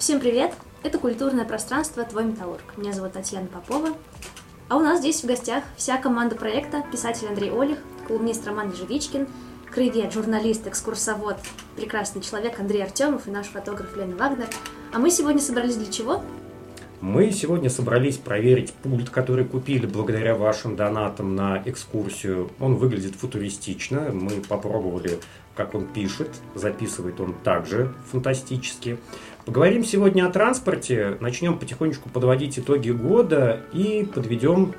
Всем привет! Это культурное пространство «Твой металлург». Меня зовут Татьяна Попова. А у нас здесь в гостях вся команда проекта, писатель Андрей Олег, колумнист Роман Ежевичкин, краевед, журналист, экскурсовод, прекрасный человек Андрей Артемов и наш фотограф Лена Вагнер. А мы сегодня собрались для чего? Мы сегодня собрались проверить пульт, который купили благодаря вашим донатам на экскурсию. Он выглядит футуристично. Мы попробовали, как он пишет. Записывает он также фантастически. Поговорим сегодня о транспорте. Начнем потихонечку подводить итоги года и подведем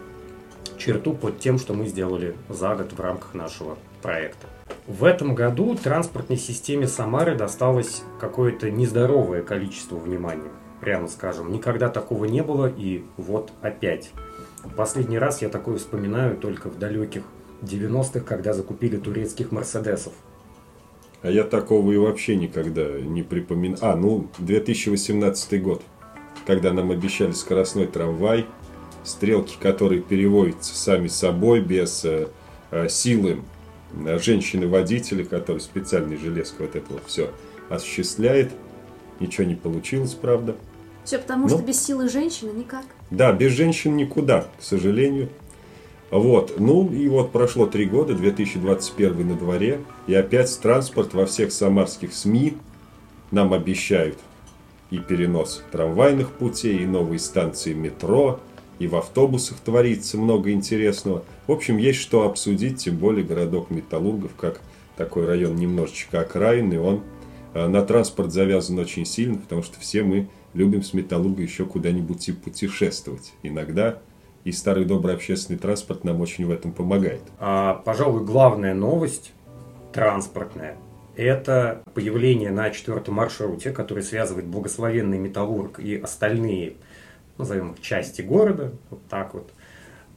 черту под тем, что мы сделали за год в рамках нашего проекта. В этом году транспортной системе Самары досталось какое-то нездоровое количество внимания прямо скажем. Никогда такого не было, и вот опять. Последний раз я такое вспоминаю только в далеких 90-х, когда закупили турецких Мерседесов. А я такого и вообще никогда не припоминаю. А, ну, 2018 год, когда нам обещали скоростной трамвай, стрелки, которые переводятся сами собой, без э, э, силы э, женщины-водителя, который специальный железка вот это вот все осуществляет. Ничего не получилось, правда. Все потому, ну, что без силы женщины никак. Да, без женщин никуда, к сожалению. Вот, ну и вот прошло три года, 2021 на дворе, и опять транспорт во всех самарских СМИ нам обещают и перенос трамвайных путей, и новые станции метро, и в автобусах творится много интересного. В общем, есть что обсудить, тем более городок Металлургов, как такой район немножечко окраинный, он э, на транспорт завязан очень сильно, потому что все мы любим с металлурга еще куда-нибудь и путешествовать. Иногда и старый добрый общественный транспорт нам очень в этом помогает. А, пожалуй, главная новость транспортная – это появление на четвертом маршруте, который связывает благословенный Металлург и остальные, назовем их, части города, вот так вот.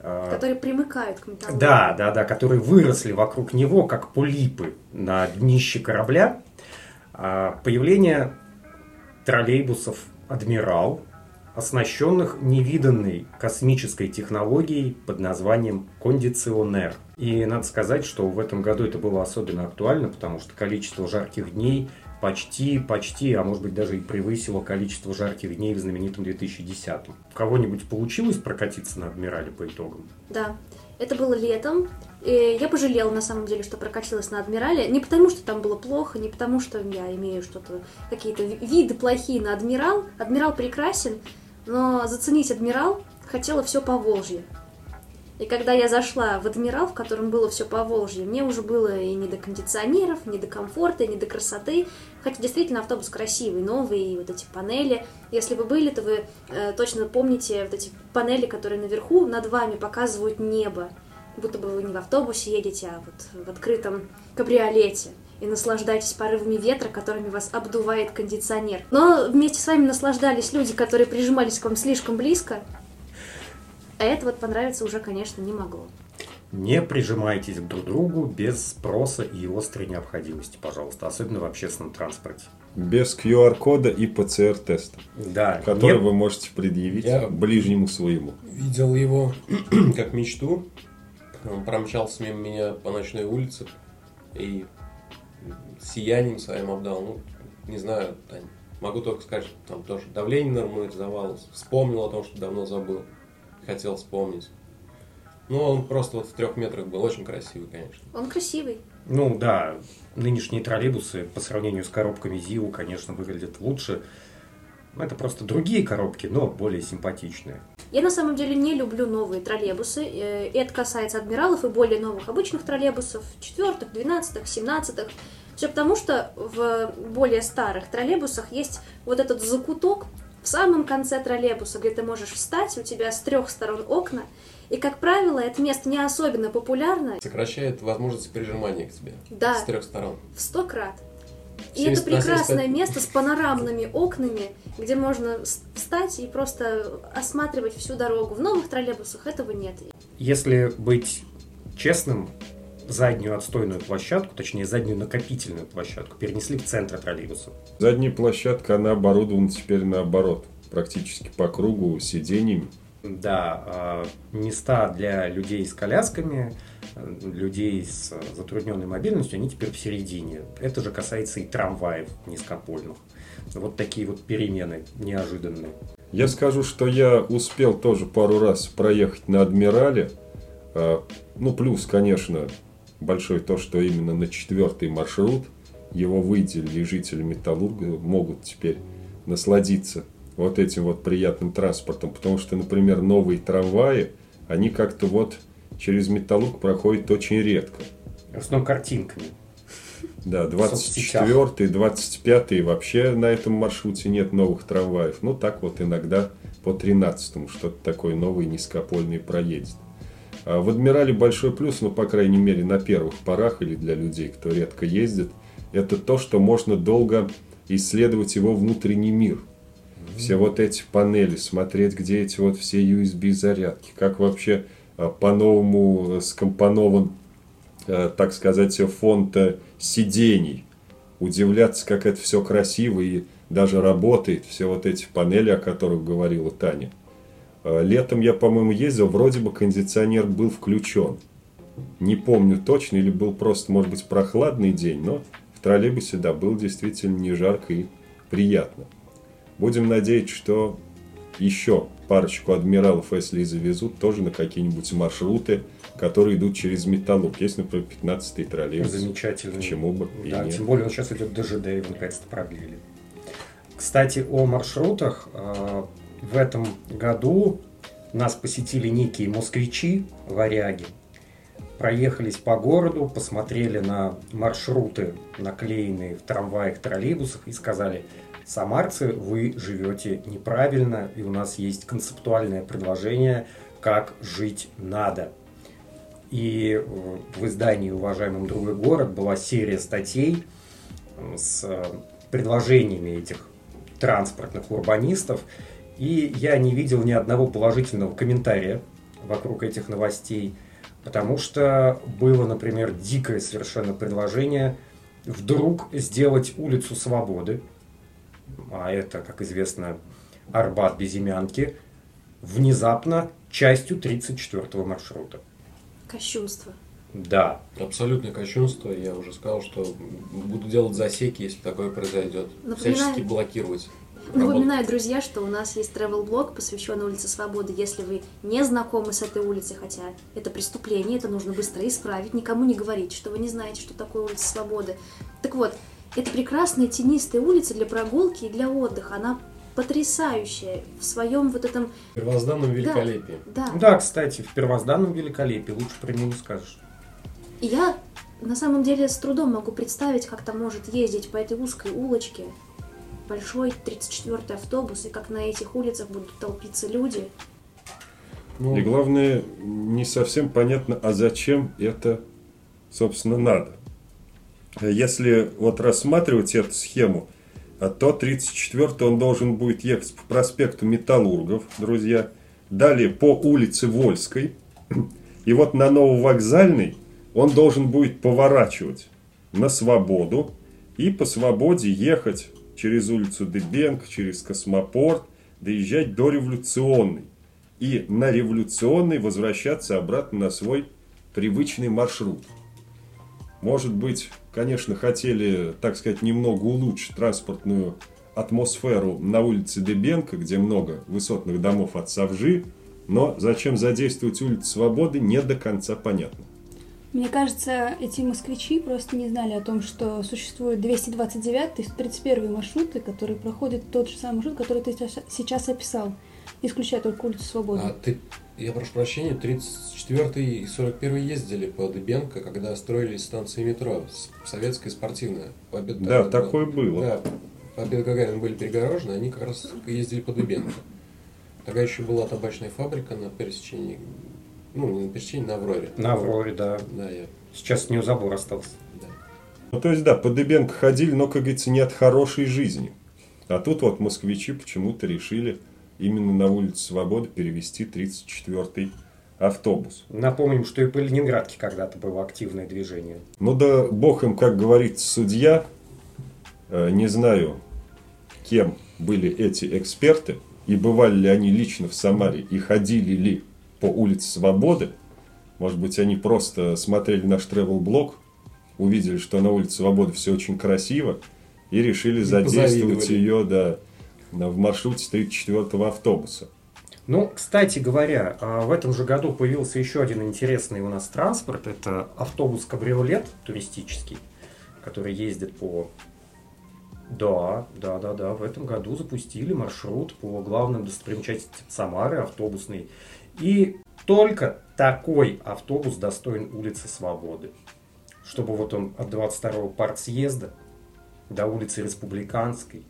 А, которые примыкают к металлургу. Да, да, да, которые выросли вокруг него, как полипы на днище корабля. А, появление троллейбусов «Адмирал», оснащенных невиданной космической технологией под названием кондиционер. И надо сказать, что в этом году это было особенно актуально, потому что количество жарких дней почти, почти, а может быть даже и превысило количество жарких дней в знаменитом 2010. У кого-нибудь получилось прокатиться на Адмирале по итогам? Да. Это было летом. И я пожалела, на самом деле, что прокатилась на Адмирале. Не потому, что там было плохо, не потому, что я имею что-то, какие-то виды плохие на Адмирал. Адмирал прекрасен, но заценить Адмирал хотела все по Волжье. И когда я зашла в Адмирал, в котором было все по Волжье, мне уже было и не до кондиционеров, не до комфорта, не до красоты. Хотя действительно автобус красивый, новый, и вот эти панели. Если вы были, то вы э, точно помните вот эти панели, которые наверху над вами показывают небо. Будто бы вы не в автобусе едете, а вот в открытом кабриолете и наслаждаетесь порывами ветра, которыми вас обдувает кондиционер. Но вместе с вами наслаждались люди, которые прижимались к вам слишком близко, а это вот понравиться уже, конечно, не могло. Не прижимайтесь друг к другу без спроса и острой необходимости, пожалуйста, особенно в общественном транспорте. Без QR-кода и ПЦР-теста, да, который не... вы можете предъявить Я ближнему своему. Видел его как мечту. Он промчался мимо меня по ночной улице и сиянием своим обдал. Ну, не знаю, Тань, могу только сказать, что там тоже давление нормализовалось. Вспомнил о том, что давно забыл хотел вспомнить. Ну, он просто вот в трех метрах был очень красивый, конечно. Он красивый. Ну да, нынешние троллейбусы по сравнению с коробками ЗИУ, конечно, выглядят лучше. Это просто другие коробки, но более симпатичные. Я на самом деле не люблю новые троллейбусы. Э, это касается адмиралов и более новых обычных троллейбусов, четвертых, двенадцатых, семнадцатых. Все потому, что в более старых троллейбусах есть вот этот закуток, в самом конце троллейбуса, где ты можешь встать, у тебя с трех сторон окна, и, как правило, это место не особенно популярно. Сокращает возможность прижимания к тебе. Да. С трех сторон. В сто крат. И это прекрасное место с панорамными окнами, где можно встать и просто осматривать всю дорогу. В новых троллейбусах этого нет. Если быть честным, заднюю отстойную площадку, точнее заднюю накопительную площадку, перенесли в центр троллейбуса. Задняя площадка, она оборудована теперь наоборот, практически по кругу сиденьями. Да, а, места для людей с колясками людей с затрудненной мобильностью, они теперь в середине. Это же касается и трамваев низкопольных. Вот такие вот перемены неожиданные. Я скажу, что я успел тоже пару раз проехать на Адмирале. А, Ну, плюс, конечно, большой то, что именно на четвертый маршрут его выделили жители Металлурга могут теперь насладиться вот этим вот приятным транспортом. Потому что, например, новые трамваи, они как-то вот через Металлург проходят очень редко. В основном картинками. Да, В соцсетях. 24 25 вообще на этом маршруте нет новых трамваев. Ну, так вот иногда по 13 что-то такое новое низкопольное проедет. А в Адмирале большой плюс, ну, по крайней мере, на первых порах или для людей, кто редко ездит, это то, что можно долго исследовать его внутренний мир. Все вот эти панели, смотреть, где эти вот все USB-зарядки, как вообще а, по-новому скомпонован э, так сказать, фонд э, сидений. Удивляться, как это все красиво и даже работает. Все вот эти панели, о которых говорила Таня. Э, Летом я, по-моему, ездил, вроде бы кондиционер был включен. Не помню точно, или был просто, может быть, прохладный день, но в троллейбусе, да, было действительно не жарко и приятно. Будем надеяться, что еще парочку адмиралов, если и завезут, тоже на какие-нибудь маршруты, которые идут через Металлург. Есть, например, 15-й троллейбус. Замечательно. Почему бы и Да, нет. тем более он сейчас идет ДЖД, его наконец-то продлили. Кстати, о маршрутах. В этом году нас посетили некие москвичи, варяги. Проехались по городу, посмотрели на маршруты, наклеенные в трамваях, троллейбусах, и сказали, самарцы, вы живете неправильно, и у нас есть концептуальное предложение, как жить надо. И э, в издании «Уважаемым другой город» была серия статей э, с э, предложениями этих транспортных урбанистов. И я не видел ни одного положительного комментария вокруг этих новостей, потому что было, например, дикое совершенно предложение вдруг сделать улицу Свободы, а это, как известно, Арбат Безымянки, внезапно частью 34 маршрута. Кощунство. Да, Абсолютное кощунство. Я уже сказал, что буду делать засеки, если такое произойдет. Напоминаю- Всячески блокировать. Работу. Напоминаю, друзья, что у нас есть travel-блог, посвященный улице Свободы. Если вы не знакомы с этой улицей, хотя это преступление, это нужно быстро исправить, никому не говорить, что вы не знаете, что такое улица Свободы. Так вот, это прекрасная тенистая улица для прогулки и для отдыха. Она потрясающая в своем вот этом... В первозданном великолепии. Да. Да, кстати, в первозданном великолепии лучше про него не скажешь. Я на самом деле с трудом могу представить, как там может ездить по этой узкой улочке большой 34-й автобус, и как на этих улицах будут толпиться люди. Ну, И главное, не совсем понятно, а зачем это, собственно, надо. Если вот рассматривать эту схему, а то 34 он должен будет ехать по проспекту Металлургов, друзья, далее по улице Вольской, и вот на Нововокзальной он должен будет поворачивать на Свободу и по Свободе ехать через улицу Дебенко, через Космопорт, доезжать до Революционной и на революционной возвращаться обратно на свой привычный маршрут. Может быть, конечно, хотели, так сказать, немного улучшить транспортную атмосферу на улице Дебенко, где много высотных домов от Savжи, но зачем задействовать улицу Свободы, не до конца понятно. Мне кажется, эти москвичи просто не знали о том, что существует 229 и 131 маршруты, которые проходят тот же самый маршрут, который ты сейчас- описал, исключая только улицу Свободы. А ты, я прошу прощения, 34 и 41 ездили по Дыбенко, когда строились станции метро, советская и спортивная. Победа Да, Гагарина- такое было. Да, Победа Гагарина были перегорожены, они как раз ездили по Дыбенко. Тогда еще была табачная фабрика на пересечении, ну, не на пересечении, на Авроре. На Авроре, да. Да, я, Сейчас с нее забор остался. да. Ну, то есть, да, по Дебенко ходили, но, как говорится, не от хорошей жизни. А тут вот москвичи почему-то решили именно на улицу Свободы перевести 34-й автобус. Напомним, что и по Ленинградке когда-то было активное движение. Ну да, бог им, как говорит судья, Э, не знаю, кем были эти эксперты, и бывали ли они лично в Самаре, и ходили ли по улице Свободы, Может быть, они просто смотрели наш travel-блог, увидели, что на улице Свободы все очень красиво, и решили И задействовать ее да, в маршруте 34-го автобуса. Ну, кстати говоря, а, в этом же году появился еще один интересный у нас транспорт. Это автобус-кабриолет туристический, который ездит по... Да, да, да, да. В этом году запустили маршрут по главным достопримечательностям Самары, автобусный. И только такой автобус достоин улицы Свободы. Чтобы вот он от 22-го партсъезда до улицы Республиканской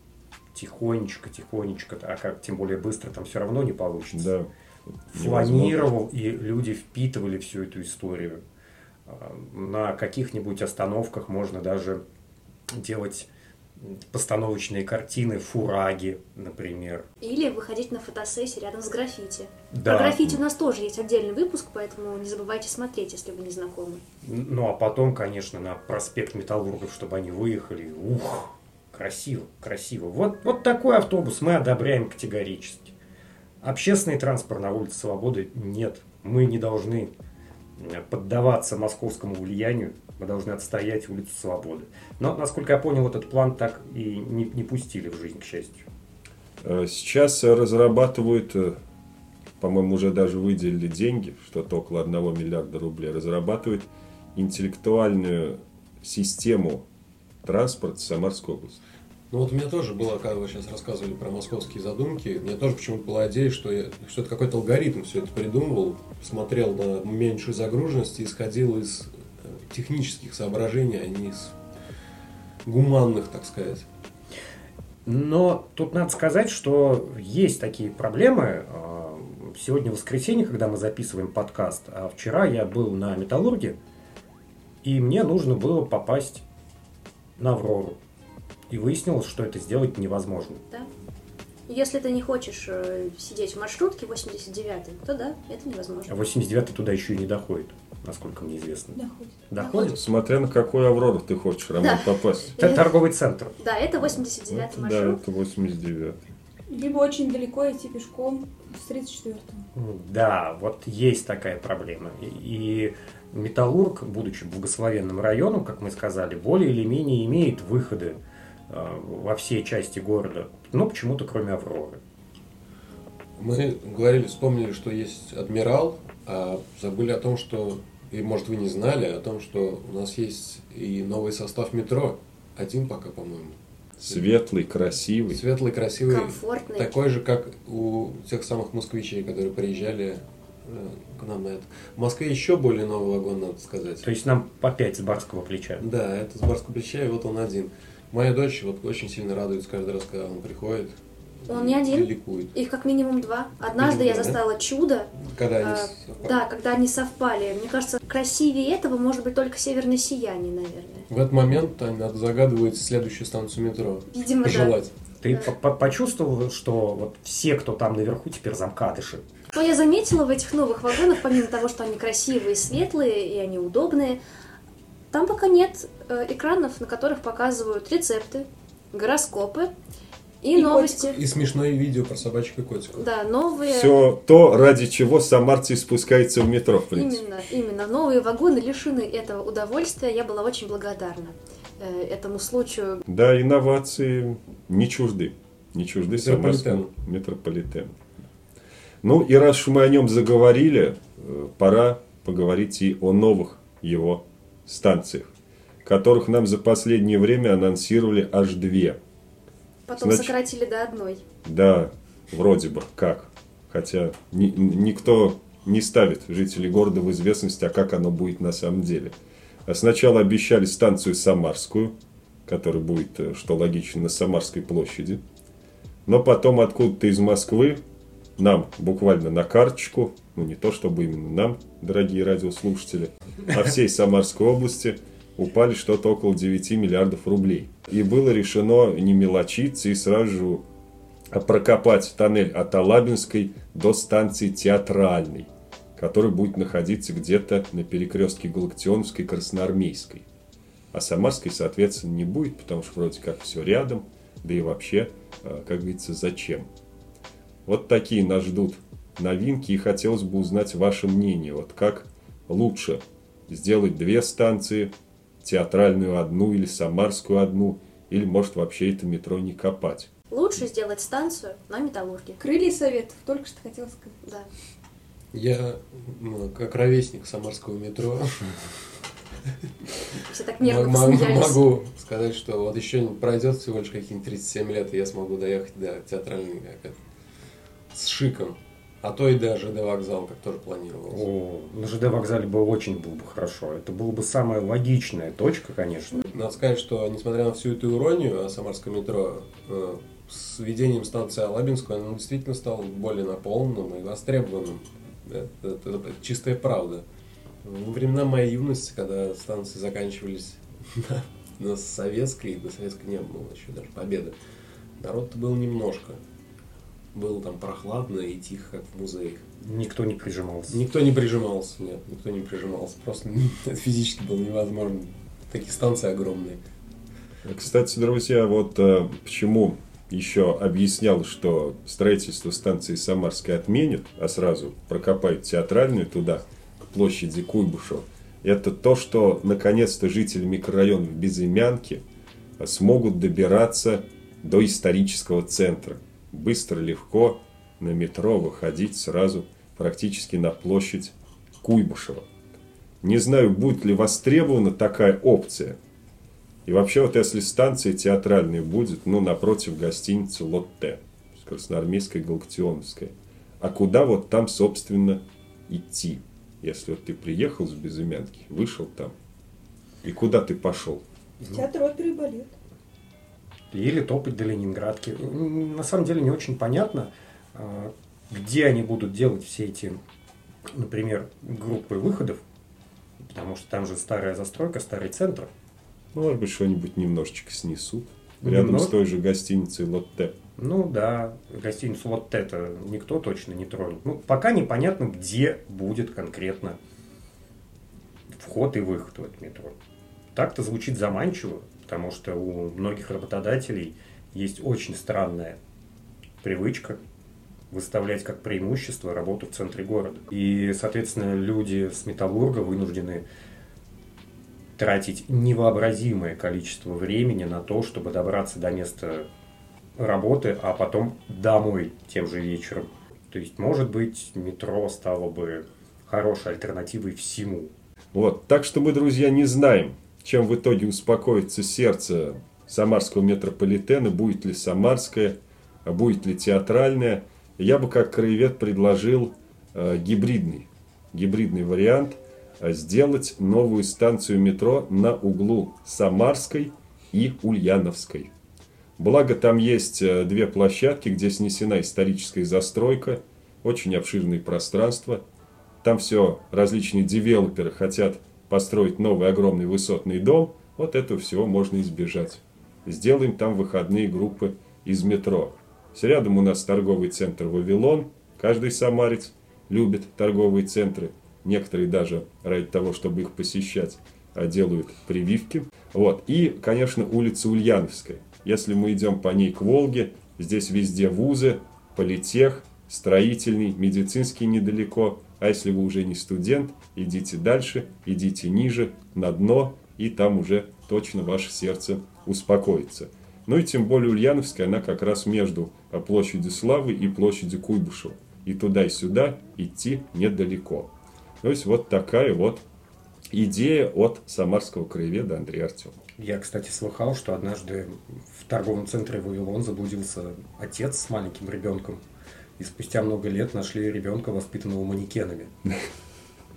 тихонечко, тихонечко, а как тем более быстро там все равно не получится. Да. Фланировал, и люди впитывали всю эту историю. А, На каких-нибудь остановках можно даже делать постановочные картины, фураги, например. Или выходить на фотосессии рядом с граффити. Да. Про граффити у нас тоже есть отдельный выпуск, поэтому не забывайте смотреть, если вы не знакомы. Ну, а потом, конечно, на проспект Металлургов, чтобы они выехали. Ух, красиво, красиво. Вот, вот такой автобус мы одобряем категорически. Общественный транспорт на улице Свободы нет. Мы не должны поддаваться московскому влиянию. Мы должны отстоять улицу Свободы. Но, насколько я понял, этот план так и не, не пустили в жизнь, к счастью. Э, Сейчас разрабатывают, э, по-моему, уже даже выделили деньги, что-то около 1 миллиарда рублей, разрабатывают интеллектуальную систему транспорта Самарской области. Ну вот у меня тоже было, когда вы сейчас рассказывали про московские задумки, у меня тоже почему-то была идея, что, я, что это какой-то алгоритм все это придумывал, смотрел на меньшую загруженность и исходил из технических соображений, а не из гуманных, так сказать. Но тут надо сказать, что есть такие проблемы. А, Сегодня воскресенье, когда мы записываем подкаст, а вчера я был на Металлурге, и мне нужно было попасть на Аврору. И выяснилось, что это сделать невозможно. Да? Если ты не хочешь э, сидеть в маршрутке 89 то да, это невозможно. А 89 туда еще и не доходит, насколько мне известно. Доходит. Доходит? Смотря на какую Аврору ты хочешь, Роман, Да. попасть. Это торговый центр. Да, это 89 Это, да, маршрут. это 89 Либо очень далеко идти пешком с 34-го. Да, вот есть такая проблема. И, Металлург, будучи благословенным районом, как мы сказали, более или менее имеет выходы э, во все части города, но почему-то кроме Авроры. Мы говорили, вспомнили, что есть адмирал, а забыли о том, что, и может вы не знали, о том, что у нас есть и новый состав метро. Один пока, по-моему. Светлый, красивый. Светлый, красивый. Комфортный. Такой же, как у тех самых москвичей, которые приезжали э, к нам на это. В Москве еще более новый вагон, надо сказать. То есть нам по 5 с барского плеча. Да, это с Барского плеча, и вот он один. Моя дочь вот очень сильно радуется каждый раз, когда он приходит. Он не один? ликует. Их как минимум два. Однажды я Минимум, да? застала чудо. Когда они А, совпали. Да, когда они совпали. Мне кажется, красивее этого может быть только северное сияние, наверное. В этот момент надо загадывать следующую станцию метро. Видимо, да. Пожелать. Ты по- по- почувствовал, что вот все, кто там наверху, теперь замкадыши? Что я заметила в этих новых вагонах, помимо того, что они красивые, светлые и они удобные, там пока нет э, экранов, на которых показывают рецепты, гороскопы и, И новости. И смешное видео про собачек и котиков. Да, новые. Все то, ради чего самарцы спускаются в метро, в принципе. Именно, именно. Новые вагоны лишены этого удовольствия. Я была очень благодарна э, этому случаю. Да, инновации не чужды. Не чужды самарскому метрополитену. Ну и раз уж мы о нем заговорили, э, пора поговорить и о новых его станциях, которых нам за последнее время анонсировали аж две. Потом Значит- сократили до одной. Да, вроде бы, как. Хотя ни- никто не ставит жителей города в известность, а как оно будет на самом деле. А сначала обещали станцию Самарскую, которая будет, э, что логично, на Самарской площади. Но потом откуда-то из Москвы нам буквально на карточку, ну не то чтобы именно нам, дорогие радиослушатели, а всей Самарской области упали что-то около 9 миллиардов рублей. И было решено не мелочиться и сразу же а прокопать тоннель от Алабинской до станции Театральной, который будет находиться где-то на перекрестке Галактионовской и Красноармейской. А Самарской, соответственно, не будет, потому что вроде как все рядом, да и вообще, э, как говорится, зачем. Вот такие нас ждут новинки, и хотелось бы узнать ваше мнение. Вот как лучше сделать две станции, театральную одну или самарскую одну, или может вообще это метро не копать. Лучше сделать станцию на металлурге. Крылья советов, только что хотела сказать. Да. Я, ну, как ровесник самарского метро, Все так нервно могу, посмеялись. могу сказать, что вот еще пройдет всего лишь какие-нибудь 37 лет, и я смогу доехать до театральной с шиком. А то и до ЖД вокзал, как тоже планировалось. О, на ЖД вокзале бы очень было бы хорошо. Это была бы самая логичная точка, конечно. Надо сказать, что несмотря на всю эту иронию о самарском метро, э, с введением станции Алабинскую оно действительно стало более наполненным и востребованным. Это, это- это чистая правда. Во времена моей юности, когда станции заканчивались на, на советской, до советской не было еще даже победы, народ-то был немножко. Было там прохладно и тихо, как в музеях. Никто не прижимался. Никто не прижимался, нет, никто не прижимался. Просто это физически было невозможно. Такие станции огромные. Кстати, друзья, вот э, почему еще объяснял, что строительство станции Самарской отменят, а сразу прокопают театральную туда, к площади Куйбышева. Это то, что наконец-то жители микрорайонов Безымянки смогут добираться до исторического центра. Быстро, легко на метро выходить сразу практически на площадь Куйбышева. Не знаю, будет ли востребована такая опция. И вообще, вот если станция театральная будет, ну, напротив гостиницы Лотте, Красноармейская, Галактионовская. А куда вот там, собственно, идти? Если вот ты приехал с Безымянки, вышел там, и куда ты пошел? В театр оперы и балет. Или топать до Ленинградки. На самом деле не очень понятно, а, где они будут делать все эти, например, группы выходов, потому что там же старая застройка, старый центр. Ну, может быть, что-нибудь немножечко снесут. Рядом Немного. с той же гостиницей Лотте. Ну да, гостиницу вот это никто точно не тронет. Ну, пока непонятно, где будет конкретно вход и выход в это метро. Так-то звучит заманчиво, потому что у многих работодателей есть очень странная привычка выставлять как преимущество работу в центре города. И, соответственно, люди с металлурга вынуждены тратить невообразимое количество времени на то, чтобы добраться до места работы, а потом домой тем же вечером. То есть, может быть, метро стало бы хорошей альтернативой всему. Вот, так что мы, друзья, не знаем, чем в итоге успокоится сердце самарского метрополитена, будет ли самарская, а будет ли театральная. Я бы как краевед предложил э, гибридный, гибридный вариант э, сделать новую станцию метро на углу Самарской и Ульяновской. Благо там есть э, две площадки, где снесена историческая застройка, очень обширные пространства. Там все различные девелоперы хотят построить новый огромный высотный дом. Вот этого всего можно избежать. Сделаем там выходные группы из метро. С Рядом у нас торговый центр «Вавилон». Каждый самарец любит торговые центры. Некоторые даже ради того, чтобы их посещать, а, делают прививки. Вот. И, конечно, улица Ульяновская. Если мы идем по ней к Волге, здесь везде вузы, политех, строительный, медицинский недалеко. А если вы уже не студент, идите дальше, идите ниже, на дно, и там уже точно ваше сердце успокоится. Ну и тем более Ульяновская, она как раз между площадью Славы и площадью Куйбышева. И туда, и сюда идти недалеко. То есть вот такая вот идея от самарского краеведа Андрея Артемова. Я, кстати, слыхал, что однажды в торговом центре «Вавилон» заблудился отец с маленьким ребенком. И спустя много лет нашли ребенка, воспитанного манекенами.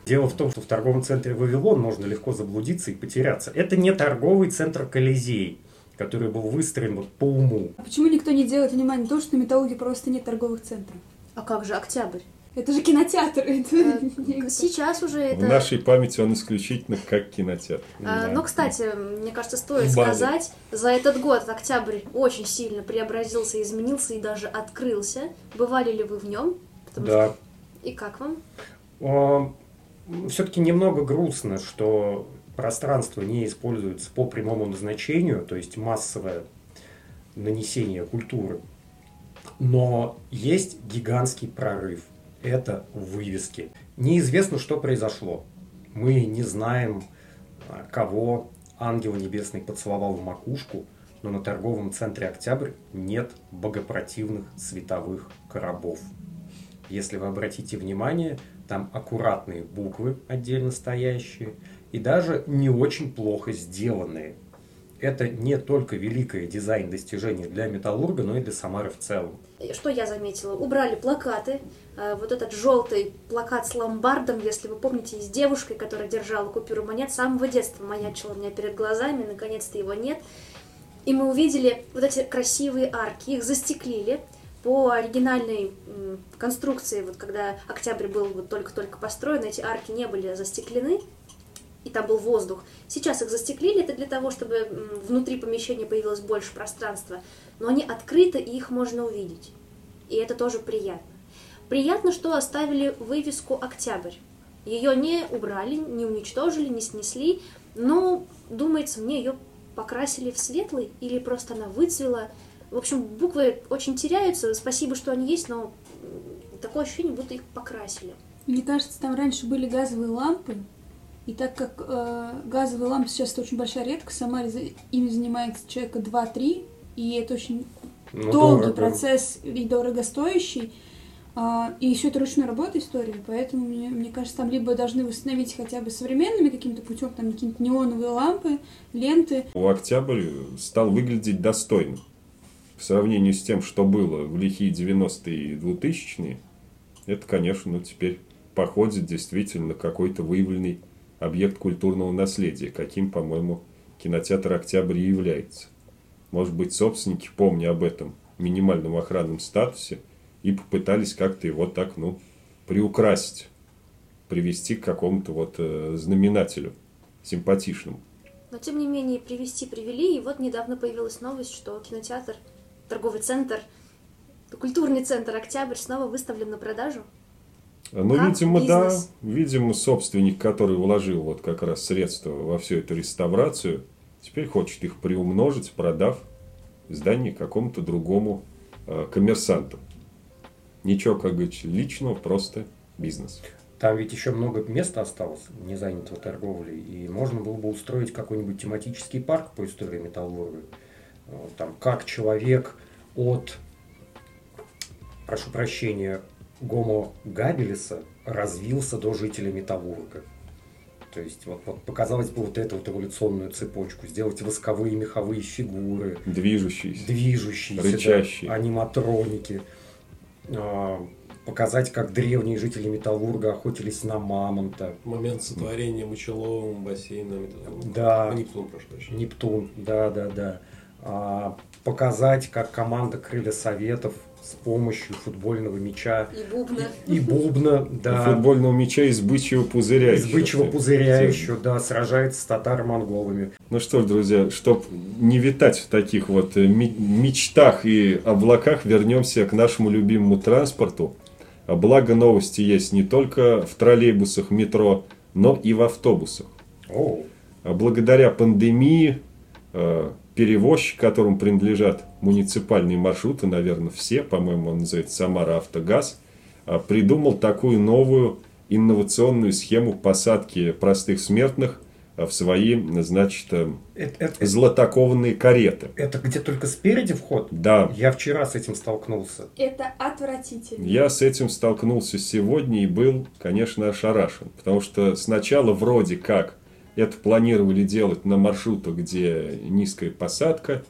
Дело в том, что в торговом центре «Вавилон» можно легко заблудиться и потеряться. Это не торговый центр «Колизей», который был выстроен вот по уму. А почему никто не делает внимание на то, что на металлурге просто нет торговых центров? А как же Октябрь? Это же кинотеатр. это не- Сейчас уже В это... нашей памяти он исключительно как кинотеатр. А, Да. Но, кстати, мне кажется, стоит сказать, за этот год Октябрь очень сильно преобразился, изменился и даже открылся. Бывали ли вы в нем? Потому Да. что- И как вам? Все-таки немного грустно, что пространство не используется по прямому назначению, то есть массовое нанесение культуры. Но есть гигантский прорыв. Это вывески. Неизвестно, что произошло. Мы не знаем, а, кого ангел небесный поцеловал в макушку, но на торговом центре «Октябрь» нет богопротивных световых коробов. Если вы обратите внимание, там аккуратные буквы отдельно стоящие и даже не очень плохо сделанные. Это не только великое дизайн-достижение для Металлурга, но и для Самары в целом. Что я заметила? Убрали плакаты. Э, Вот этот желтый плакат с ломбардом, если вы помните, с девушкой, которая держала купюру монет, с самого детства маячила у меня перед глазами, наконец-то его нет. И мы увидели вот эти красивые арки, их застеклили по оригинальной конструкции, вот когда Октябрь был вот только-только построен, эти арки не были застеклены, и там был воздух. Сейчас их застеклили, это для того, чтобы внутри помещения появилось больше пространства, но они открыты, и их можно увидеть. И это тоже приятно. Приятно, что оставили вывеску «Октябрь». Ее не убрали, не уничтожили, не снесли, но, думается, мне ее покрасили в светлый или просто она выцвела. В общем, буквы очень теряются. Спасибо, что они есть, но такое ощущение, будто их покрасили. Мне кажется, там раньше были газовые лампы, и так как э, газовые лампы сейчас это очень большая редкость, за- ими занимается человека 2-3, и это очень Ну, долгий дорого. процесс и дорогостоящий. А, и еще это ручной работы история, поэтому мне, мне кажется, там либо должны восстановить хотя бы современными каким-то путем, там какие-то неоновые лампы, ленты. У Октябрь стал выглядеть достойно. В сравнении с тем, что было в лихие 90-е и 2000-е, это, конечно, ну, теперь походит действительно какой-то выявленный объект культурного наследия, каким, по-моему, кинотеатр «Октябрь» и является. Может быть, собственники, помня об этом минимальном охранном статусе, и попытались как-то его так, ну, приукрасить, привести к какому-то вот э, знаменателю симпатичному. Но, тем не менее, привести привели, и вот недавно появилась новость, что кинотеатр, торговый центр, культурный центр «Октябрь» снова выставлен на продажу. Ну, Как видимо, да. бизнес. Видимо, собственник, который вложил вот как раз средства во всю эту реставрацию, теперь хочет их приумножить, продав здание какому-то другому э, коммерсанту. Ничего, как говорится, личного, просто бизнес. Там ведь еще много места осталось незанятого торговли, и можно было бы устроить какой-нибудь тематический парк по истории металлурга. Э, Там как человек от, прошу прощения, гомо габелиса развился до жителя металлурга. То есть вот, вот показалось бы вот эту вот эволюционную цепочку, сделать восковые меховые фигуры, Движущийся. движущиеся, Рычащие. да, аниматроники, а, показать, как древние жители Металлурга охотились на мамонта, Момент сотворения мочеловым бассейна. Да. Нептун, прошу прощения. Нептун, да, да, да, А, показать, как команда Крылья Советов с помощью футбольного мяча И бубна. и бубна, да, Футбольного мяча из бычьего пузыря. из еще. бычьего пузыря еще, да, сражается с татаро-монголами. Ну что ж, друзья, чтоб не витать в таких вот э, мечтах и облаках, вернемся к нашему любимому транспорту. Благо новости есть не только в троллейбусах, метро, но и в автобусах. О, Благодаря пандемии э, перевозчик, которому принадлежат муниципальные маршруты, наверное, все, по-моему, он называется Самара Автогаз, а, придумал такую новую инновационную схему посадки простых смертных а, в свои, значит, э, это, это- златокованные кареты. это где только спереди вход? Да, Я вчера с этим столкнулся. Это отвратительно. я с этим столкнулся сегодня и был, конечно, ошарашен. Потому что сначала вроде как это планировали делать на маршрутах, где низкая посадка,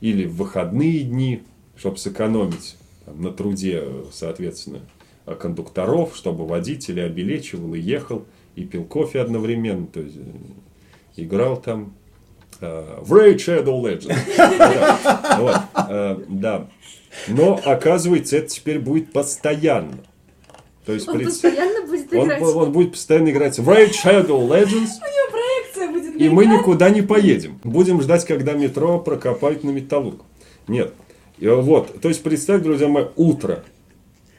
или в выходные дни, чтобы сэкономить там, на труде, соответственно, а, кондукторов, чтобы водитель обелечивал и ехал, и пил кофе одновременно, то есть э, играл там э, в Raid Shadow Legends. Да, вот, э, Да. Но, оказывается, это теперь будет постоянно. То есть, Он пред- постоянно будет он, играть. он будет постоянно играть в Raid Shadow Legends, и мы никуда не поедем. Будем ждать, когда метро прокопают на металлург. Нет. Вот. То есть, представь, друзья мои, утро.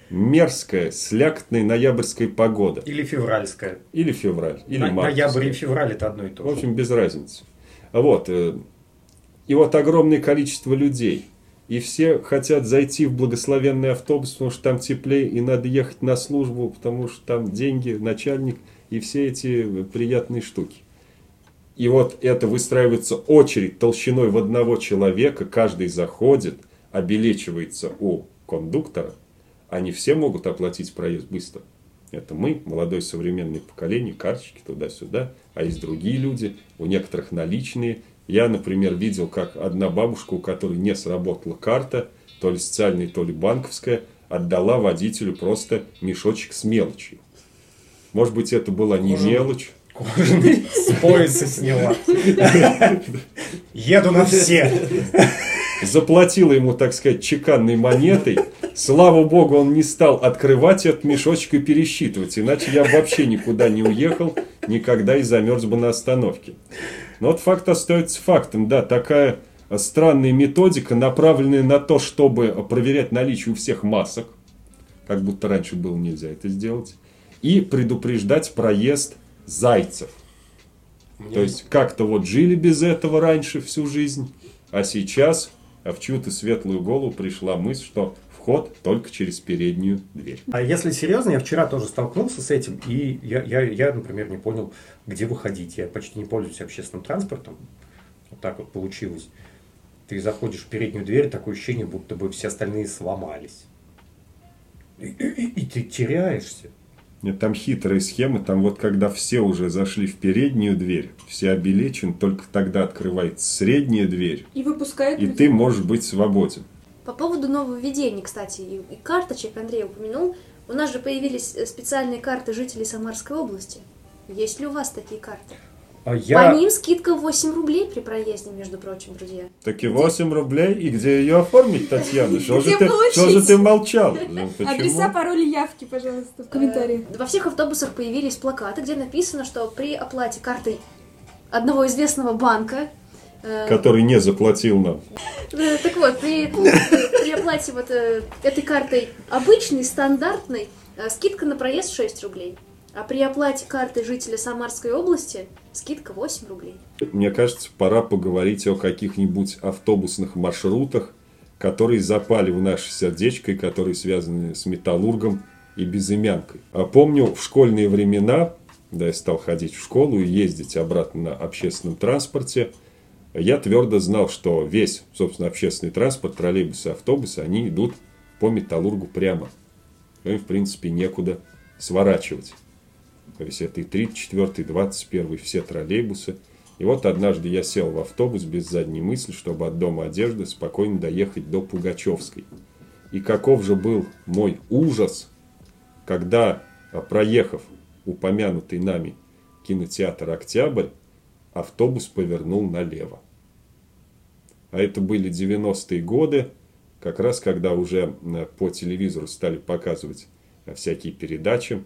Мерзкая, слякотная ноябрьская погода. Или февральская. Или февраль, или На-. Ноябрь и февраль это одно и то В же. общем, без разницы. Вот. э, И вот огромное количество людей. И все хотят зайти в благословенный автобус, потому что там теплее, и надо ехать на службу, потому что там деньги, начальник и все эти приятные штуки. И вот это выстраивается очередь толщиной в одного человека, каждый заходит, обелечивается у кондуктора, они все могут оплатить проезд быстро. Это мы, молодое современное поколение, карточки туда-сюда, а есть другие люди, у некоторых наличные. Я, например, видел, как одна бабушка, у которой не сработала карта, то ли социальная, то ли банковская, отдала водителю просто мешочек с мелочью. Может быть, это была не Кожаный. мелочь, Кожаный с пояса сняла. Еду на все. заплатила ему, так сказать, чеканной монетой. Слава богу, он не стал открывать этот мешочек и пересчитывать, иначе я вообще никуда не уехал, никогда и замерз бы на остановке. Но вот факт остается фактом, да, такая странная методика, направленная на то, чтобы проверять наличие у всех масок, как будто раньше было нельзя это сделать, и предупреждать проезд зайцев. Мне- То есть как-то вот жили без этого раньше всю жизнь, а сейчас а в чью-то светлую голову пришла мысль, что вход только через переднюю дверь. А если серьезно, я вчера тоже столкнулся с этим, и я, я, я, например, не понял, где выходить. Я почти не пользуюсь общественным транспортом. Вот так вот получилось. Ты заходишь в переднюю дверь, такое ощущение, будто бы все остальные сломались. И, и- и ты теряешься. Нет, Там хитрые схемы, там вот когда все уже зашли в переднюю дверь, все обелечен, только тогда открывается средняя дверь, И выпускают и людей. ты можешь быть свободен. По поводу нововведений, кстати, и, и карточек Андрей упомянул, у нас же появились э, специальные карты жителей Самарской области. Есть ли у вас такие карты? А По я... ним скидка 8 рублей при проезде, между прочим, друзья. Таки 8 рублей, и где ее оформить, Татьяна? Что же ты, что же ты молчал? Ну, Адреса, пароли, явки, пожалуйста, в комментариях. Э, Во всех автобусах появились плакаты, где написано, что при оплате картой одного известного банка э, Который не заплатил нам. Э, Так вот, при, при оплате вот этой картой обычной, стандартной, скидка на проезд 6 рублей. А при оплате карты жителя Самарской области скидка 8 рублей. Мне кажется, пора поговорить о каких-нибудь автобусных маршрутах, которые запали в наше сердечко и которые связаны с металлургом и безымянкой. А помню, в школьные времена, да, я стал ходить в школу и ездить обратно на общественном транспорте, я твердо знал, что весь, собственно, общественный транспорт, троллейбусы, автобусы, они идут по металлургу прямо. Им, в принципе, некуда сворачивать. Есть это и 34, 21, все троллейбусы. И вот однажды я сел в автобус без задней мысли, чтобы от дома одежды спокойно доехать до Пугачевской. И каков же был мой ужас, когда, а, проехав упомянутый нами кинотеатр «Октябрь», автобус повернул налево. А это были 90-е годы, как раз когда уже по телевизору стали показывать а, всякие передачи,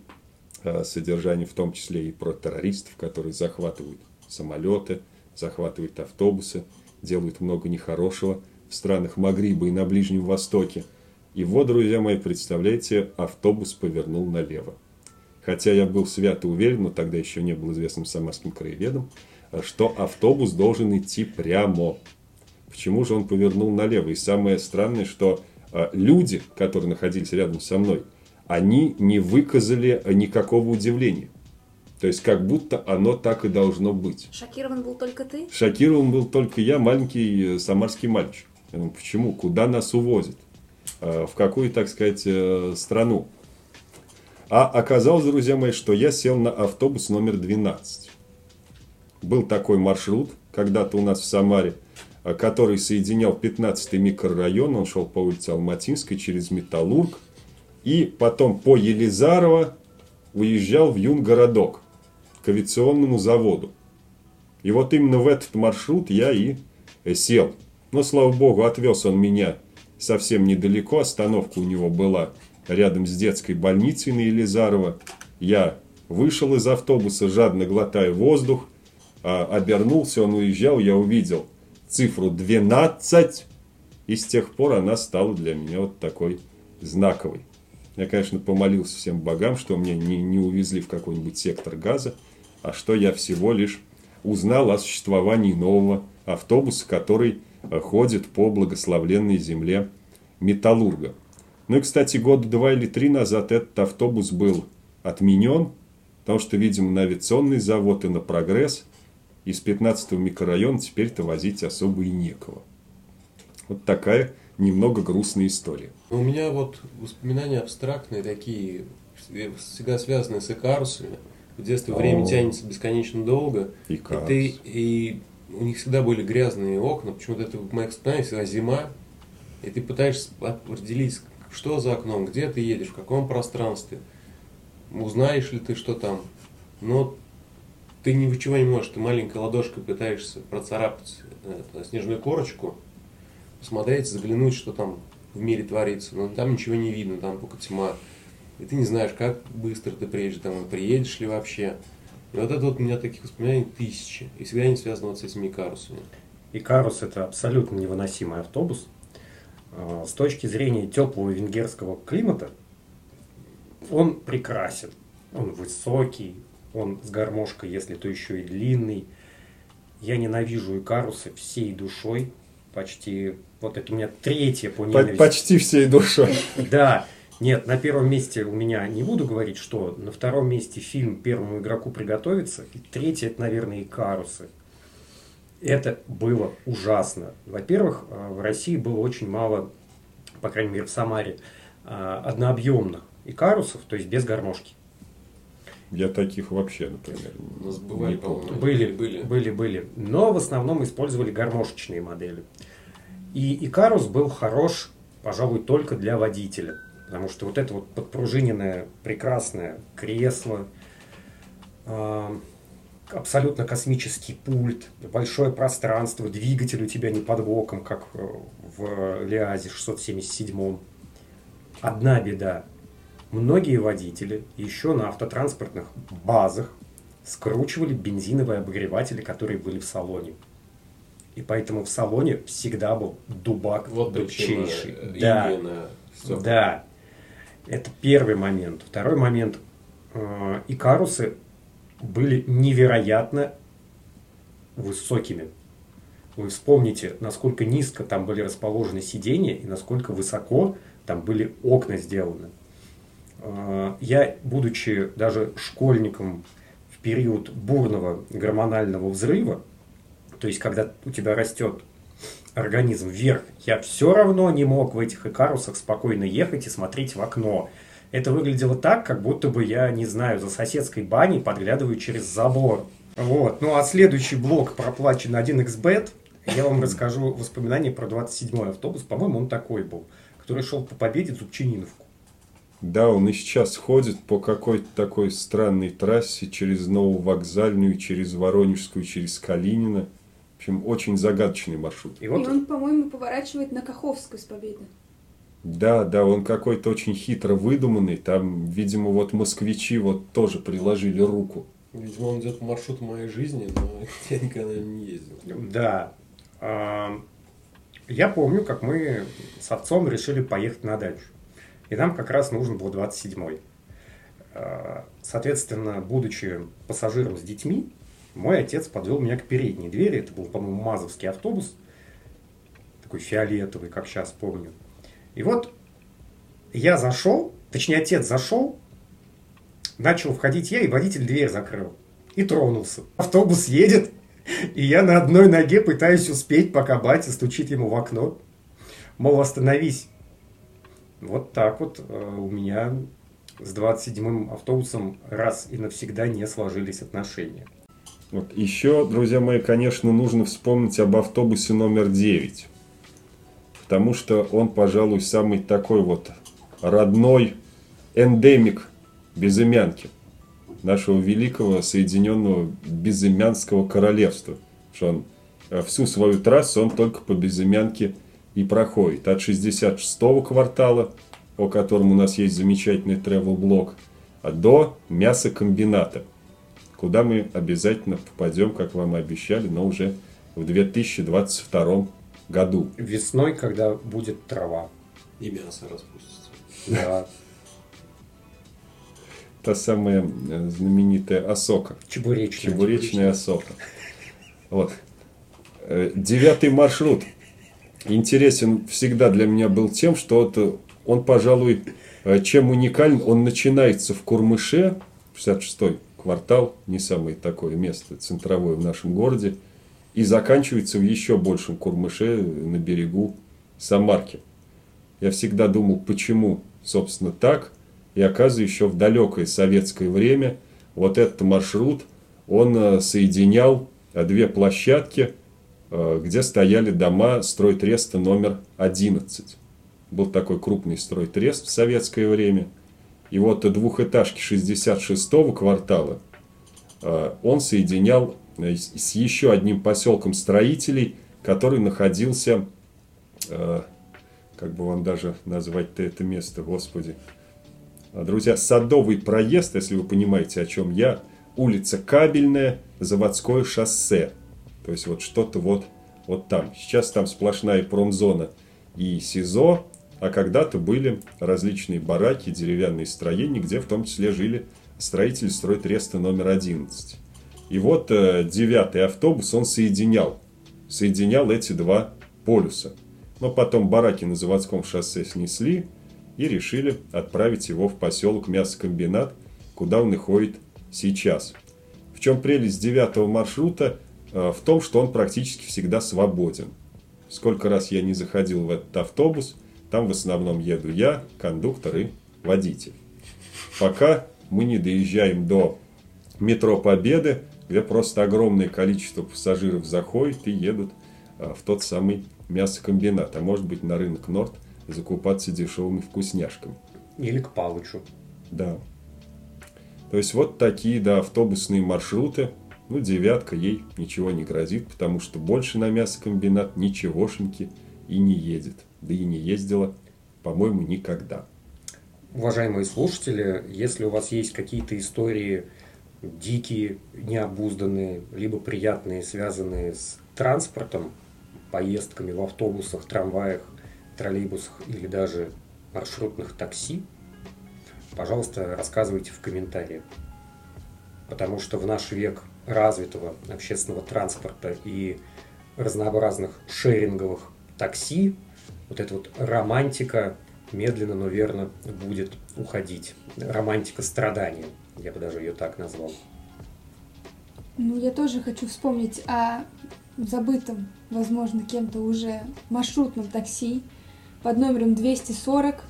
содержание в том числе и про террористов, которые захватывают самолеты, захватывают автобусы, делают много нехорошего в странах Магриба и на Ближнем Востоке. И вот, друзья мои, представляете, автобус повернул налево. Хотя я был свято уверен, но тогда еще не был известным самарским краеведом, что автобус должен идти прямо. Почему же он повернул налево? И самое странное, что а, люди, которые находились рядом со мной, они не выказали никакого удивления. То есть, как будто оно так и должно быть. Шокирован был только ты? Шокирован был только я, маленький э, самарский мальчик. Я думаю, почему? Куда нас увозят? Э, В какую, так сказать, э, страну? А оказалось, друзья мои, что я сел на автобус номер 12. Был такой маршрут когда-то у нас в Самаре, который соединял 15-й микрорайон, он шел по улице Алматинской через Металлург, и потом по Елизарова уезжал в Юнгородок к авиационному заводу. И вот именно в этот маршрут я и э, сел. Но, слава богу, отвез он меня совсем недалеко. Остановка у него была рядом с детской больницей на Елизарова. Я вышел из автобуса, жадно глотая воздух, а, обернулся, он уезжал, я увидел цифру 12, и с тех пор она стала для меня вот такой знаковой. Я, конечно, помолился всем богам, что меня не, не увезли в какой-нибудь сектор газа, а что я всего лишь узнал о существовании нового автобуса, который э, ходит по благословленной земле Металлурга. Ну и, кстати, года два или три назад этот автобус был отменен, Потому что, видимо, на авиационный завод и на прогресс из 15-го микрорайона теперь-то возить особо и некого. Вот такая немного грустная история. У меня вот воспоминания абстрактные такие, всегда связанные с Икарусами. В детстве О. время тянется бесконечно долго. И, Икарус. ты, и у них всегда были грязные окна. Почему-то это в моих воспоминаниях всегда зима. И ты пытаешься определить, что за окном, где ты едешь, в каком пространстве. Узнаешь ли ты, что там. Но ты ничего не можешь. Ты маленькой ладошкой пытаешься процарапать э, снежную корочку, посмотреть, заглянуть, что там в мире творится. Но там ничего не видно, там только тьма. И ты не знаешь, как быстро ты приедешь домой, приедешь ли вообще. И вот это вот у меня таких воспоминаний тысячи. И всегда они связаны вот с этими карусами. Икарус это абсолютно невыносимый автобус. А, С точки зрения теплого венгерского климата, он прекрасен. Он высокий, он с гармошкой, если то еще и длинный. Я ненавижу Икарусы всей душой. Почти, вот это у меня третье по ненависти. Почти всей душой. Да, нет, на первом месте у меня не буду говорить, что на втором месте фильм первому игроку приготовиться, и третье это, наверное, Икарусы. Это было ужасно. Во-первых, э, в России было очень мало, по крайней мере в Самаре, э, однообъемных Икарусов, то есть без гармошки. Я таких вообще, например, У нас бывали, не помню. Были, были. были, были. Но в основном использовали гармошечные модели. И Икарус был хорош, пожалуй, только для водителя. Потому что вот это вот подпружиненное прекрасное кресло, абсолютно космический пульт, большое пространство, двигатель у тебя не под боком, как э, в Лиазе 677. Одна беда. Многие водители еще на автотранспортных базах скручивали бензиновые обогреватели, которые были в салоне. И поэтому в салоне всегда был дубак Вот э, Да. Да, это первый момент. Второй момент. э, Икарусы были невероятно высокими. Вы вспомните, насколько низко там были расположены сиденья и насколько высоко там были окна сделаны. Э, Я, будучи даже школьником в период бурного гормонального взрыва, то есть когда у тебя растет организм вверх, я все равно не мог в этих икарусах спокойно ехать и смотреть в окно. Это выглядело так, как будто бы я, не знаю, за соседской баней подглядываю через забор. Вот. Ну а следующий блок проплачен 1xbet. Я вам расскажу воспоминания про 27-й автобус. По-моему, он такой был, который шел по победе Зубчининовку. Да, он и сейчас ходит по какой-то такой странной трассе через Нововокзальную, через Воронежскую, через Калинина. В общем, очень загадочный маршрут. И И вот он, по-моему, поворачивает на Каховскую с победы. Да, да, он какой-то очень хитро выдуманный. Там, видимо, вот москвичи вот тоже приложили руку. Видимо, он идет по маршруту моей жизни, но я никогда не ездил. Да. А, Я помню, как мы с отцом решили поехать на дачу. И нам как раз нужен был 27-й. А, Соответственно, будучи пассажиром с детьми, мой отец подвел меня к передней двери. Это был, по-моему, мазовский автобус. Такой фиолетовый, как сейчас помню. И вот я зашел, точнее, отец зашел, начал входить я, и водитель дверь закрыл. И тронулся. Автобус едет, и я на одной ноге пытаюсь успеть, пока батя стучит ему в окно. Мол, остановись. Вот так вот э, у меня с 27-м автобусом раз и навсегда не сложились отношения. Вот. Еще, друзья мои, конечно, нужно вспомнить об автобусе номер 9. Потому что он, пожалуй, самый такой вот родной эндемик безымянки нашего великого Соединенного Безымянского Королевства. Что он э, всю свою трассу он только по Безымянке и проходит. От 66-го квартала, о котором у нас есть замечательный travel-блог, до мясокомбината, куда мы обязательно попадем, как вам и обещали, но уже в 2022 году. Весной, когда будет трава. И мясо распустится. Да. Та самая э, знаменитая осока. Чебуречная. Чебуречная осока. Вот. Э, Девятый маршрут интересен всегда для меня был тем, что вот э, он, пожалуй, э, чем уникален, он начинается в Курмыше, 66-й квартал, не самое такое место центровое в нашем городе, и заканчивается в еще большем Курмыше на берегу Самарки. Я всегда думал, почему, собственно, так, и оказывается, еще в далекое советское время вот этот маршрут, он э, соединял э, две площадки, э, где стояли дома стройтреста номер 11. Был такой крупный стройтрест в советское время. И вот двухэтажки 66-го квартала он соединял с еще одним поселком строителей, который находился, как бы вам даже назвать-то это место, господи, Друзья, Садовый проезд, если вы понимаете, о чем я, улица Кабельная, Заводское шоссе. То есть вот что-то вот, вот там. Сейчас там сплошная промзона и СИЗО, а когда-то были различные бараки, деревянные строения, где в том числе жили строители стройтреста номер 11. И вот э, девятый автобус он соединял, соединял эти два полюса. Но потом бараки на заводском шоссе снесли, и решили отправить его в поселок Мясокомбинат, куда он и ходит сейчас. В чем прелесть девятого маршрута? Э, в том, что он практически всегда свободен. Сколько раз я не заходил в этот автобус, там в основном еду я, кондуктор и водитель. Пока мы не доезжаем до метро Победы, где просто огромное количество пассажиров заходит и едут э, в тот самый мясокомбинат, а может быть на рынок Норд закупаться дешевыми вкусняшками. Или к Палычу. Да. То есть вот такие, да, автобусные маршруты. Ну, девятка ей ничего не грозит, потому что больше на мясокомбинат ничегошеньки и не едет. Да и не ездила, по-моему, никогда. Уважаемые слушатели, если у вас есть какие-то истории дикие, необузданные, либо приятные, связанные с транспортом, поездками в автобусах, трамваях, троллейбусах или даже маршрутных такси, пожалуйста, рассказывайте в комментариях. Потому что в наш век развитого общественного транспорта и разнообразных шеринговых такси, вот эта вот романтика медленно, но верно будет уходить. Романтика страдания, я бы даже ее так назвал. Ну, я тоже хочу вспомнить о забытом, возможно, кем-то уже маршрутном такси, под номером 240.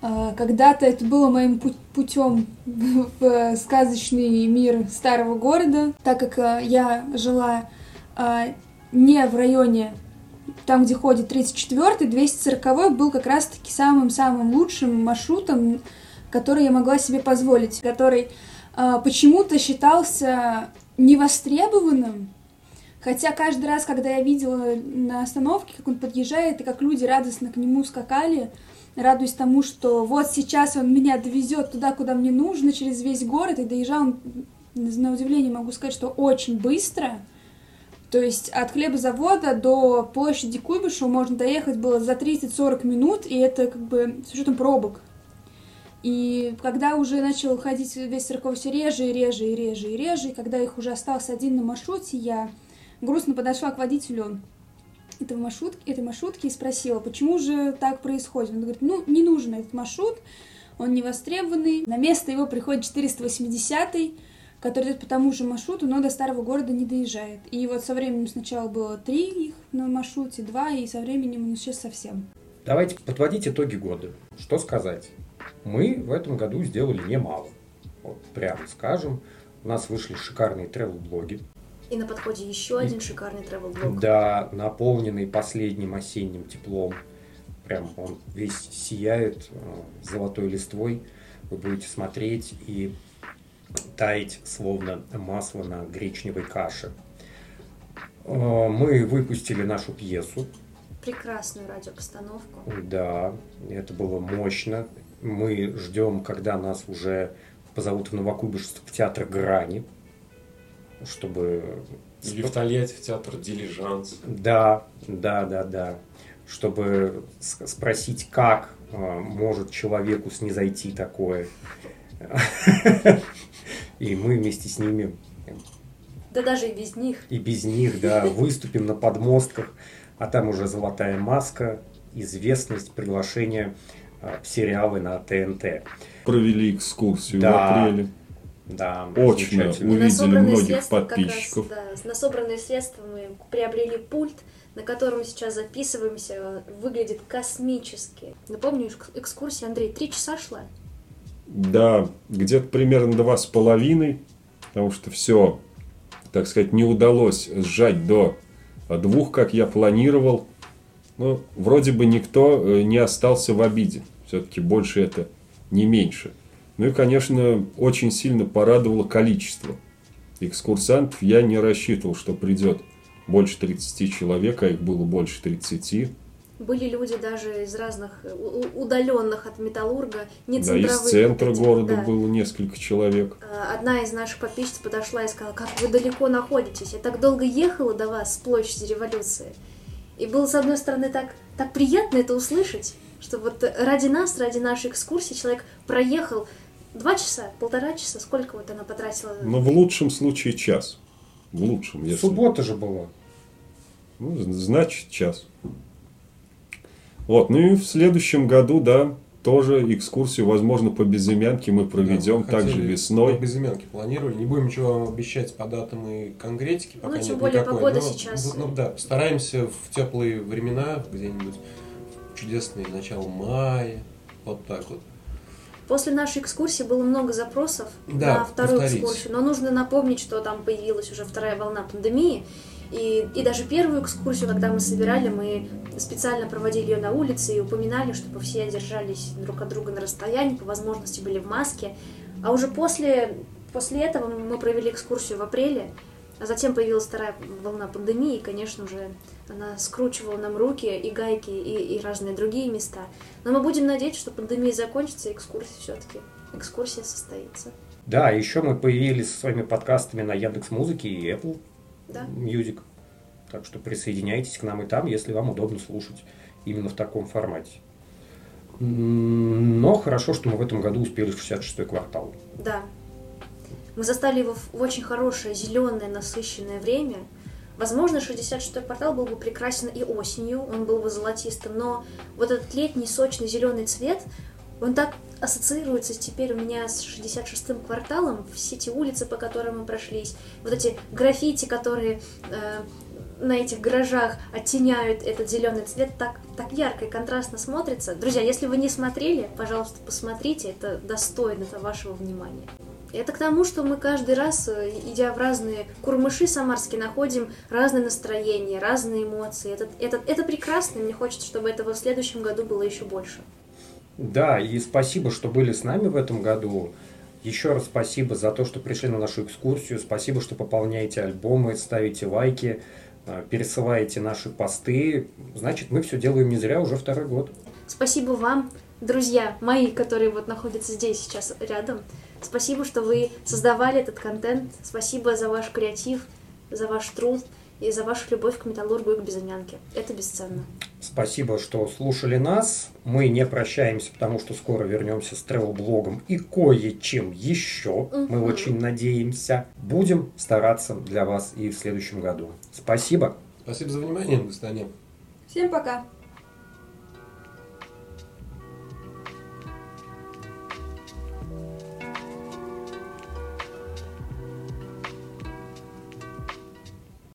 А, когда-то это было моим путем в сказочный мир старого города, так как а, я жила а, не в районе там, где ходит 34-й, 240-й был как раз-таки самым-самым лучшим маршрутом, который я могла себе позволить, который почему-то считался невостребованным, Хотя каждый раз, когда я видела на остановке, как он подъезжает, и как люди радостно к нему скакали, радуясь тому, что вот сейчас он меня довезет туда, куда мне нужно, через весь город, и доезжал на удивление могу сказать, что очень быстро. То есть от хлебозавода до площади Куйбышева можно доехать было за 30-40 минут, и это как бы с учетом пробок. И когда уже начал ходить весь церковь все реже и реже и реже и реже, и когда их уже остался один на маршруте, я грустно подошла к водителю этого маршрутки, этой маршрутки и спросила, почему же так происходит. Он говорит, ну, не нужен этот маршрут, он не востребованный. На место его приходит 480 который идет по тому же маршруту, но до старого города не доезжает. И вот со временем сначала было три их на маршруте, два, и со временем он исчез совсем. Давайте подводить итоги года. Что сказать? Мы в этом году сделали немало. Вот прямо скажем. У нас вышли шикарные тревел-блоги. И на подходе еще один шикарный travel блог Да, наполненный последним осенним теплом. Прям он весь сияет э, золотой листвой. Вы будете смотреть и таять, словно масло на гречневой каше. Э, мы выпустили нашу пьесу. Прекрасную радиопостановку. Да, это было мощно. Мы ждем, когда нас уже позовут в Новокуйбышевск в театр Грани чтобы... Или в Тольятти в театр «Дилижанс». Да, да, да, да. Чтобы спросить, как а, может человеку снизойти такое. И мы вместе с ними... Да даже и без них. И без них, да, выступим на подмостках, а там уже «Золотая маска», известность, приглашение а, в сериалы на ТНТ. Провели экскурсию да, в апреле. Да. И увидели многих как раз, подписчиков. да, на собранные средства мы приобрели пульт, на котором сейчас записываемся, выглядит космически. Напомню, экс- экскурсия, Андрей, три часа шла. Да, где-то примерно два с половиной, потому что все, так сказать, не удалось сжать до двух, как я планировал. Но вроде бы никто э, не остался в обиде. Все-таки больше это не меньше. Ну и, конечно, очень сильно порадовало количество экскурсантов. Я не рассчитывал, что придет больше 30 человек, а их было больше 30. Были люди даже из разных удаленных от Металлурга, не Да, из центра этих, города да. было несколько человек. Э, Одна из наших подписчиц подошла и сказала, как вы далеко находитесь. Я так долго ехала до вас с площади революции. И было, с одной стороны, так, так приятно это услышать, что вот ради нас, ради нашей экскурсии человек проехал два часа, полтора часа, сколько вот она потратила? Но в лучшем случае час. В лучшем, если... Суббота же была. Ну, значит, час. Вот, ну и в следующем году, да, тоже экскурсию, возможно, по безымянке мы проведем Да, также весной. мы Без имянки планировали. Не будем ничего вам обещать по датам и конкретике. Пока Ну, тем нет более никакой. погода Но, сейчас- Ну, да, постараемся в теплые времена, где-нибудь чудесные начало мая. Вот так вот. После нашей экскурсии было много запросов Да, на вторую повторить. экскурсию, но нужно напомнить, что там появилась уже вторая волна пандемии, и, и даже первую экскурсию, когда мы собирали, мы специально проводили ее на улице и упоминали, чтобы все держались друг от друга на расстоянии, по возможности были в маске. А уже после, после этого мы провели экскурсию в апреле, а затем появилась вторая волна пандемии, и, конечно же, она скручивала нам руки и гайки, и, и разные другие места. Но мы будем надеяться, что пандемия закончится, и экскурсия все-таки, экскурсия состоится. Да, еще мы появились со своими подкастами на Яндекс Музыке и Apple Да? Music. Так что присоединяйтесь к нам и там, если вам удобно слушать именно в таком формате. Но хорошо, что мы в этом году успели в 66-й квартал. Да. Мы застали его в очень хорошее, зеленое, насыщенное время. Возможно, 66-й квартал был бы прекрасен и осенью, он был бы золотистым, но вот этот летний, сочный, зеленый цвет, он так ассоциируется теперь у меня с 66-м кварталом, все эти улицы, по которым мы прошлись, вот эти граффити, которые э, на этих гаражах оттеняют этот зеленый цвет, так, так ярко и контрастно смотрится. Друзья, если вы не смотрели, пожалуйста, посмотрите, это достойно это вашего внимания. Это к тому, что мы каждый раз, э, идя в разные курмыши самарские, находим разные настроения, разные эмоции. Это, это, это прекрасно, мне хочется, чтобы этого в следующем году было еще больше. Да, и спасибо, что были с нами в этом году. Еще раз спасибо за то, что пришли на нашу экскурсию. Спасибо, что пополняете альбомы, ставите лайки, э, пересылаете наши посты. Значит, мы все делаем не зря уже второй год. Спасибо вам, друзья мои, которые вот находятся здесь сейчас рядом. Спасибо, что вы создавали этот контент. Спасибо за ваш креатив, за ваш труд и за вашу любовь к металлургу и к безымянке. Это бесценно. Спасибо, что слушали нас. Мы не прощаемся, потому что скоро вернемся с тревел-блогом и кое-чем еще. Мы Мгм. очень надеемся. Будем стараться для вас и в следующем году. Спасибо. Спасибо за внимание, до свидания. Всем пока!